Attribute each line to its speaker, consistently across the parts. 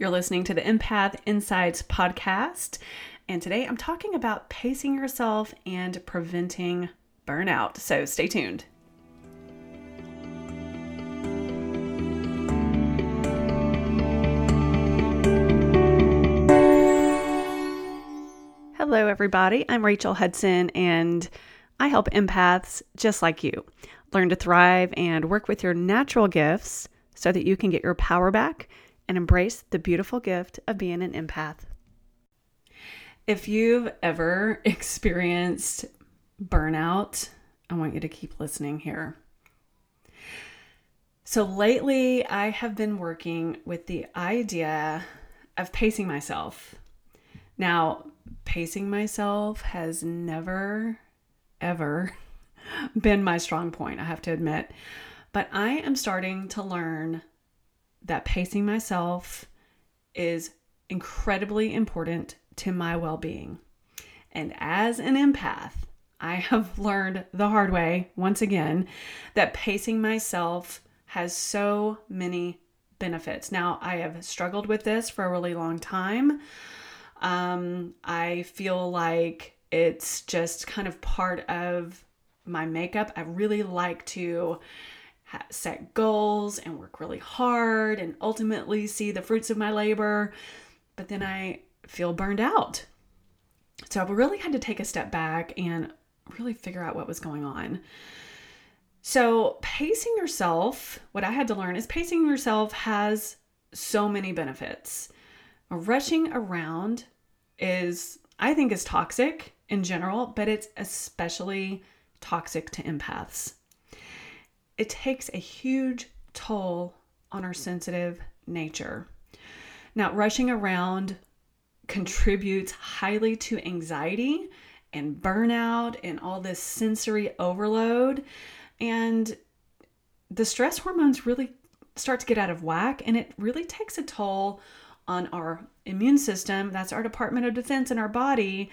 Speaker 1: You're listening to the Empath Insights podcast, and today I'm talking about pacing yourself and preventing burnout. So stay tuned. Hello, everybody. I'm Rachel Hudson, and I help empaths just like you learn to thrive and work with your natural gifts so that you can get your power back and embrace the beautiful gift of being an empath. If you've ever experienced burnout, I want you to keep listening here. So, lately, I have been working with the idea of pacing myself. Now, pacing myself has never, ever been my strong point, I have to admit. But I am starting to learn that pacing myself is incredibly important to my well being. And as an empath, I have learned the hard way, once again, that pacing myself has so many benefits. Now, I have struggled with this for a really long time. Um, I feel like it's just kind of part of my makeup. I really like to set goals and work really hard and ultimately see the fruits of my labor. But then I feel burned out. So I really had to take a step back and really figure out what was going on. So, pacing yourself, what I had to learn is pacing yourself has so many benefits. Rushing around is, I think, is toxic in general, but it's especially toxic to empaths. It takes a huge toll on our sensitive nature. Now, rushing around contributes highly to anxiety and burnout and all this sensory overload. And the stress hormones really start to get out of whack and it really takes a toll on our immune system. That's our Department of Defense in our body.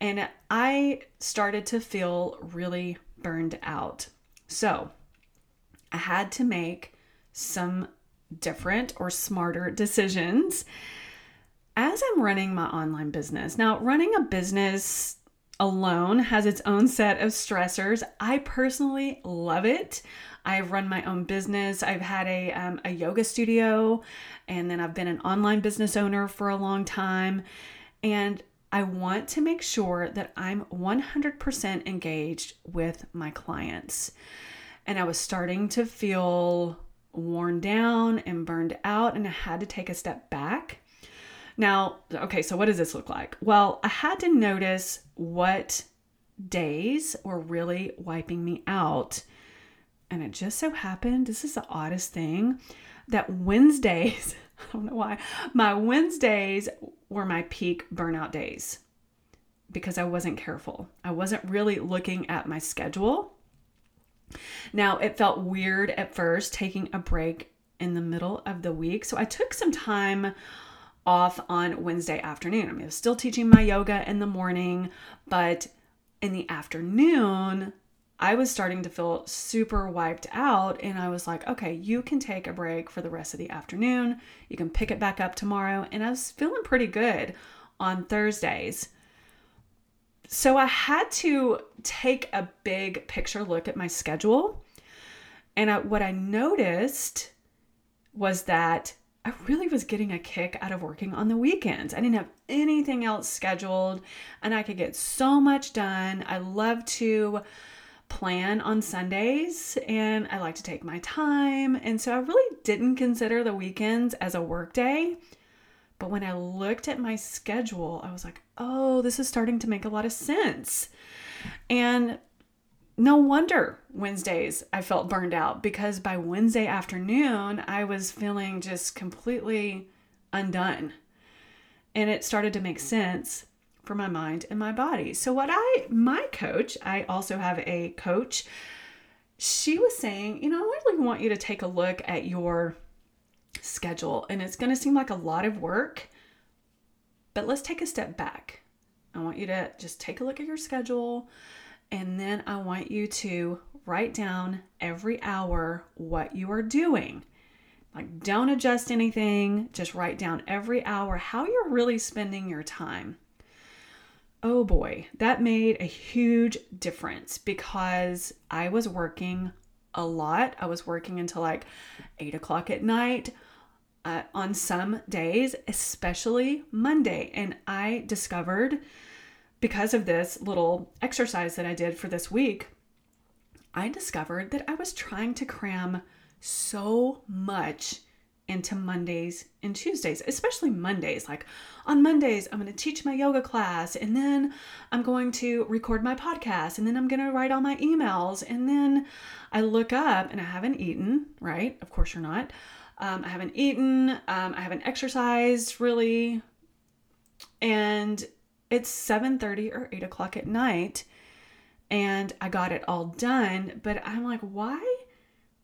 Speaker 1: And I started to feel really burned out. So I had to make some different or smarter decisions as I'm running my online business. Now, running a business alone has its own set of stressors. I personally love it. I've run my own business. I've had a, um, a yoga studio, and then I've been an online business owner for a long time. And I want to make sure that I'm 100% engaged with my clients. And I was starting to feel worn down and burned out, and I had to take a step back now, okay, so what does this look like? Well, I had to notice what days were really wiping me out. And it just so happened, this is the oddest thing, that Wednesdays, I don't know why, my Wednesdays were my peak burnout days because I wasn't careful. I wasn't really looking at my schedule. Now, it felt weird at first taking a break in the middle of the week. So I took some time off on Wednesday afternoon. I mean, I was still teaching my yoga in the morning, but in the afternoon, I was starting to feel super wiped out. And I was like, okay, you can take a break for the rest of the afternoon. You can pick it back up tomorrow. And I was feeling pretty good on Thursdays. So I had to take a big picture look at my schedule. And I, what I noticed was that I really was getting a kick out of working on the weekends. I didn't have anything else scheduled and I could get so much done. I love to plan on Sundays and I like to take my time. And so I really didn't consider the weekends as a work day. But when I looked at my schedule, I was like, oh, this is starting to make a lot of sense. And no wonder Wednesdays I felt burned out because by Wednesday afternoon, I was feeling just completely undone. And it started to make sense for my mind and my body. So, what I, my coach, I also have a coach, she was saying, you know, I really want you to take a look at your schedule. And it's going to seem like a lot of work, but let's take a step back. I want you to just take a look at your schedule and then I want you to write down every hour what you are doing. Like, don't adjust anything, just write down every hour how you're really spending your time. Oh boy, that made a huge difference because I was working a lot. I was working until like eight o'clock at night uh, on some days, especially Monday. And I discovered because of this little exercise that I did for this week, I discovered that I was trying to cram so much into Mondays and Tuesdays, especially Mondays. Like on Mondays, I'm going to teach my yoga class, and then I'm going to record my podcast, and then I'm going to write all my emails. And then I look up and I haven't eaten, right? Of course, you're not. Um, I haven't eaten, um, I haven't exercised really. And it's 7:30 or 8 o'clock at night and I got it all done. But I'm like, why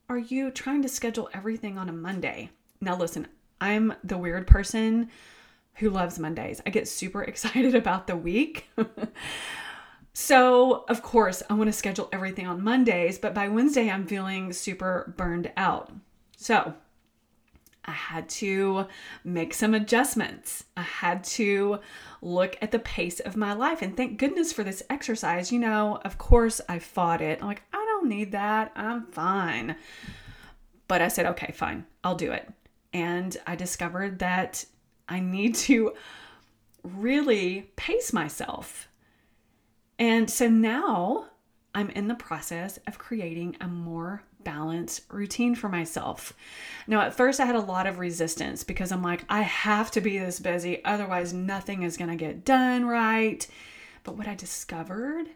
Speaker 1: are you trying to schedule everything on a Monday? Now, listen, I'm the weird person who loves Mondays. I get super excited about the week. so, of course, I want to schedule everything on Mondays, but by Wednesday, I'm feeling super burned out. So, I had to make some adjustments. I had to look at the pace of my life. And thank goodness for this exercise. You know, of course, I fought it. I'm like, I don't need that. I'm fine. But I said, okay, fine, I'll do it. And I discovered that I need to really pace myself. And so now I'm in the process of creating a more balanced routine for myself. Now, at first, I had a lot of resistance because I'm like, I have to be this busy, otherwise, nothing is going to get done right. But what I discovered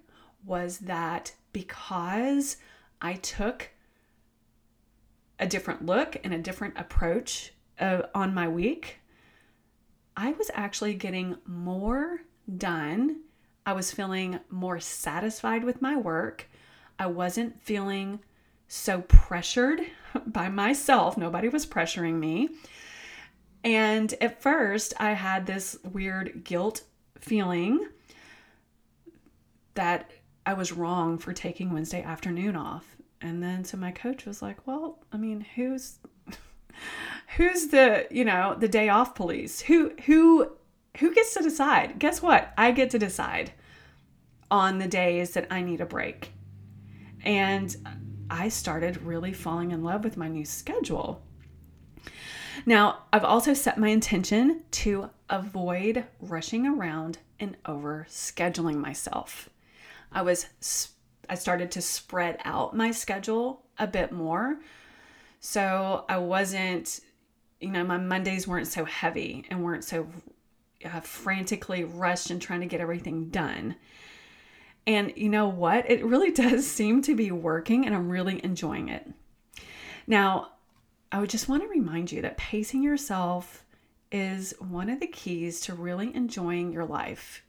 Speaker 1: was that because I took a different look and a different approach uh, on my week, I was actually getting more done. I was feeling more satisfied with my work. I wasn't feeling so pressured by myself. Nobody was pressuring me. And at first, I had this weird guilt feeling that I was wrong for taking Wednesday afternoon off. And then so my coach was like, "Well, I mean, who's who's the, you know, the day off police? Who who who gets to decide? Guess what? I get to decide on the days that I need a break." And I started really falling in love with my new schedule. Now, I've also set my intention to avoid rushing around and over scheduling myself. I was I started to spread out my schedule a bit more. So I wasn't, you know, my Mondays weren't so heavy and weren't so uh, frantically rushed and trying to get everything done. And you know what? It really does seem to be working, and I'm really enjoying it. Now, I would just want to remind you that pacing yourself is one of the keys to really enjoying your life.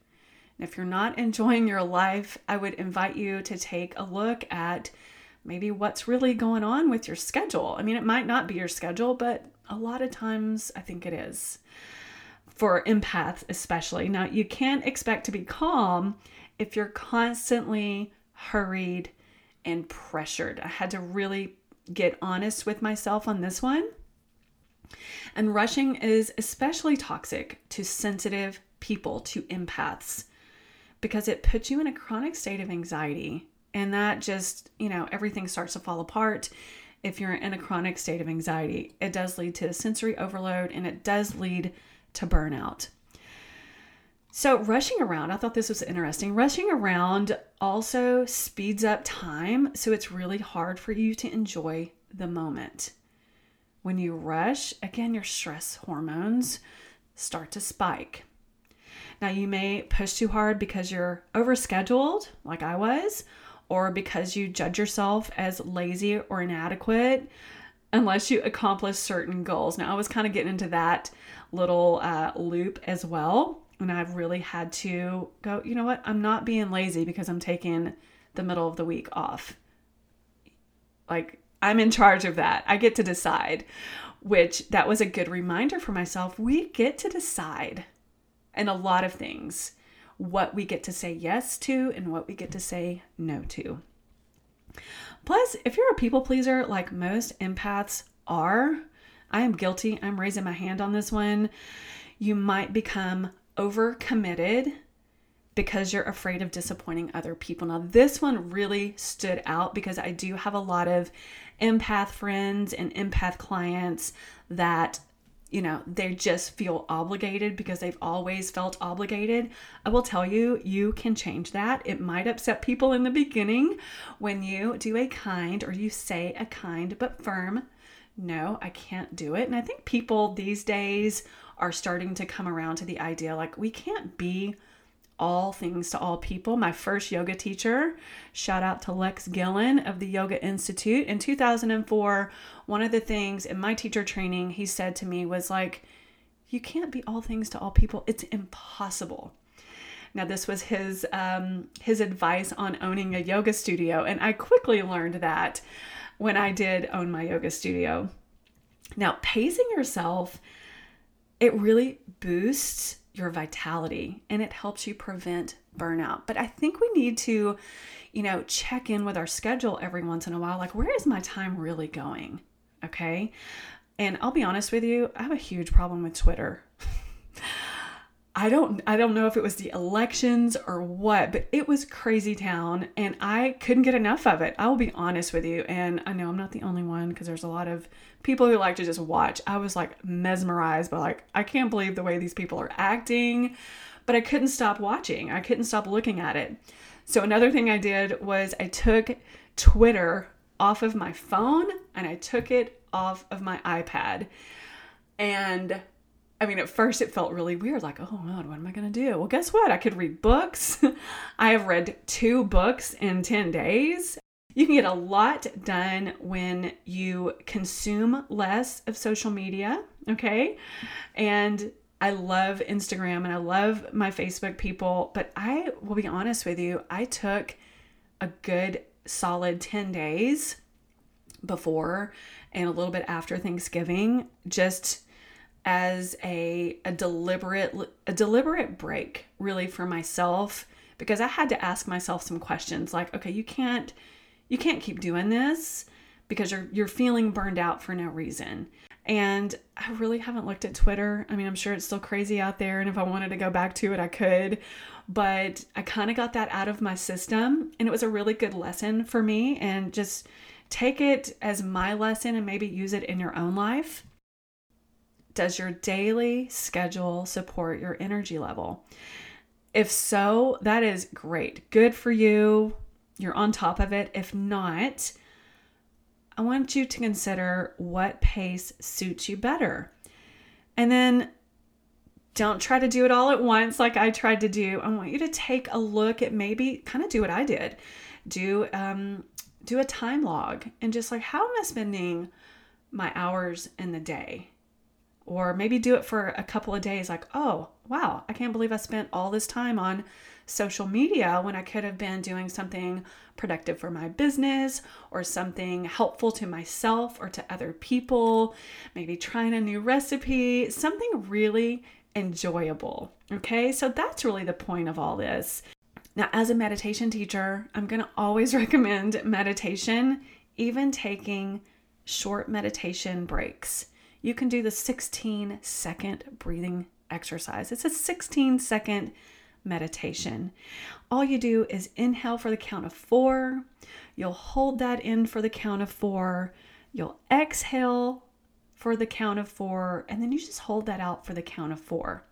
Speaker 1: And if you're not enjoying your life, I would invite you to take a look at maybe what's really going on with your schedule. I mean, it might not be your schedule, but a lot of times I think it is. For empaths, especially. Now, you can't expect to be calm if you're constantly hurried and pressured. I had to really get honest with myself on this one. And rushing is especially toxic to sensitive people, to empaths, because it puts you in a chronic state of anxiety. And that just, you know, everything starts to fall apart if you're in a chronic state of anxiety. It does lead to sensory overload and it does lead to burnout. So, rushing around, I thought this was interesting. Rushing around also speeds up time, so it's really hard for you to enjoy the moment. When you rush, again, your stress hormones start to spike. Now, you may push too hard because you're overscheduled, like I was, or because you judge yourself as lazy or inadequate unless you accomplish certain goals. Now, I was kind of getting into that little uh, loop as well and I've really had to go, you know what? I'm not being lazy because I'm taking the middle of the week off. Like, I'm in charge of that. I get to decide, which that was a good reminder for myself. We get to decide and a lot of things what we get to say yes to and what we get to say no to. Plus, if you're a people pleaser like most empaths are, I am guilty. I'm raising my hand on this one. You might become overcommitted because you're afraid of disappointing other people. Now, this one really stood out because I do have a lot of empath friends and empath clients that you know, they just feel obligated because they've always felt obligated. I will tell you, you can change that. It might upset people in the beginning when you do a kind or you say a kind but firm, no, I can't do it. And I think people these days are starting to come around to the idea like we can't be all things to all people. My first yoga teacher, shout out to Lex Gillan of the Yoga Institute. In 2004, one of the things in my teacher training he said to me was like, you can't be all things to all people. It's impossible. Now, this was his um, his advice on owning a yoga studio, and I quickly learned that when I did own my yoga studio. Now, pacing yourself, it really boosts your vitality and it helps you prevent burnout. But I think we need to, you know, check in with our schedule every once in a while like, where is my time really going? Okay. And I'll be honest with you, I have a huge problem with Twitter. I don't I don't know if it was the elections or what, but it was crazy town and I couldn't get enough of it. I will be honest with you and I know I'm not the only one because there's a lot of people who like to just watch. I was like mesmerized by like I can't believe the way these people are acting, but I couldn't stop watching. I couldn't stop looking at it. So another thing I did was I took Twitter off of my phone and I took it off of my iPad. And I mean, at first it felt really weird, like, oh God, what am I going to do? Well, guess what? I could read books. I have read two books in 10 days. You can get a lot done when you consume less of social media, okay? And I love Instagram and I love my Facebook people, but I will be honest with you, I took a good solid 10 days before and a little bit after Thanksgiving just as a, a deliberate a deliberate break really for myself because I had to ask myself some questions like okay you can't you can't keep doing this because you're you're feeling burned out for no reason and I really haven't looked at Twitter. I mean, I'm sure it's still crazy out there and if I wanted to go back to it I could, but I kind of got that out of my system and it was a really good lesson for me and just take it as my lesson and maybe use it in your own life does your daily schedule support your energy level? If so, that is great. Good for you. You're on top of it. If not, I want you to consider what pace suits you better. And then don't try to do it all at once like I tried to do. I want you to take a look at maybe kind of do what I did. Do um do a time log and just like how am I spending my hours in the day? Or maybe do it for a couple of days like oh wow i can't believe i spent all this time on social media when i could have been doing something productive for my business or something helpful to myself or to other people maybe trying a new recipe something really enjoyable. Okay? So that's really the point of all this. Now as a meditation teacher i'm going to always recommend meditation even taking short meditation breaks you can do the 16 second breathing exercise. It's a 16 second meditation. All you do is inhale for the count of four. You'll hold that in for the count of four. You'll exhale for the count of four, and then you just hold that out for the count of four.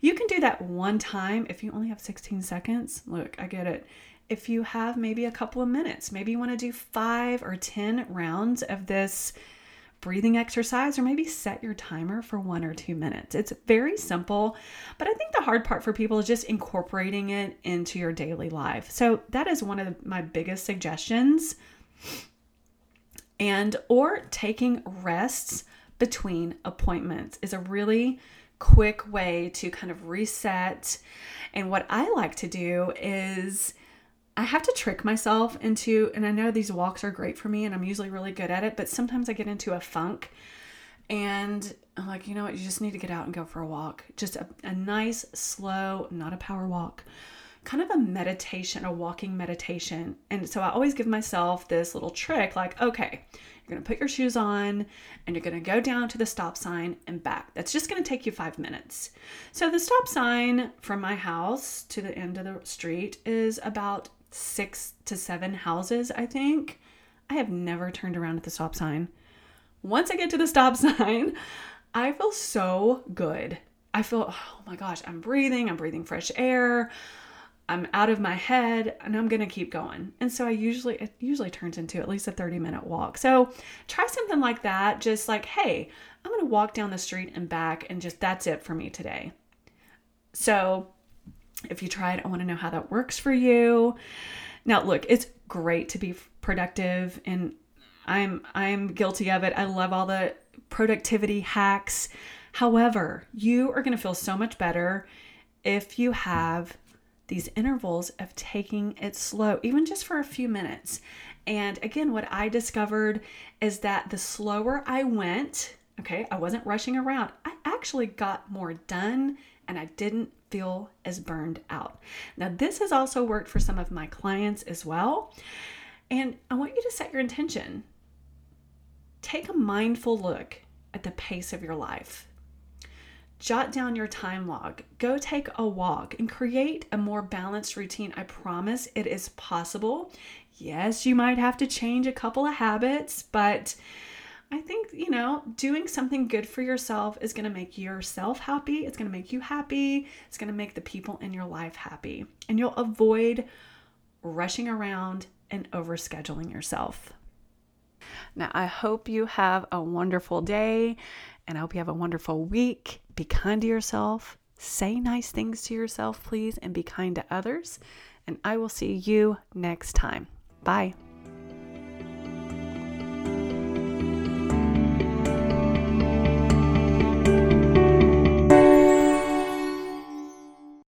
Speaker 1: You can do that one time if you only have 16 seconds. Look, I get it. If you have maybe a couple of minutes, maybe you want to do five or 10 rounds of this breathing exercise or maybe set your timer for one or two minutes. It's very simple, but I think the hard part for people is just incorporating it into your daily life. So that is one of my biggest suggestions. And or taking rests between appointments is a really quick way to kind of reset. And what I like to do is I have to trick myself into, and I know these walks are great for me and I'm usually really good at it, but sometimes I get into a funk and I'm like, you know what, you just need to get out and go for a walk. Just a, a nice, slow, not a power walk, kind of a meditation, a walking meditation. And so I always give myself this little trick like, okay, You're going to put your shoes on and you're going to go down to the stop sign and back. That's just going to take you five minutes. So, the stop sign from my house to the end of the street is about six to seven houses, I think. I have never turned around at the stop sign. Once I get to the stop sign, I feel so good. I feel, oh my gosh, I'm breathing, I'm breathing fresh air. I'm out of my head and I'm going to keep going. And so I usually it usually turns into at least a 30 minute walk. So try something like that just like, "Hey, I'm going to walk down the street and back and just that's it for me today." So if you tried, I want to know how that works for you. Now, look, it's great to be productive and I'm I'm guilty of it. I love all the productivity hacks. However, you are going to feel so much better if you have these intervals of taking it slow, even just for a few minutes. And again, what I discovered is that the slower I went, okay, I wasn't rushing around, actually got more done and I didn't feel as burned out. Now, this has also worked for some of my clients as well. And I want you to set your intention. Take a mindful look at the pace of your life jot down your time log, go take a walk, and create a more balanced routine. I promise it is possible. Yes, you might have to change a couple of habits, but I think, you know, doing something good for yourself is going to make yourself happy. It's going to make you happy. It's going to make the people in your life happy. And you'll avoid rushing around and overscheduling yourself. Now, I hope you have a wonderful day and I hope you have a wonderful week. Be kind to yourself. Say nice things to yourself, please, and be kind to others. And I will see you next time. Bye.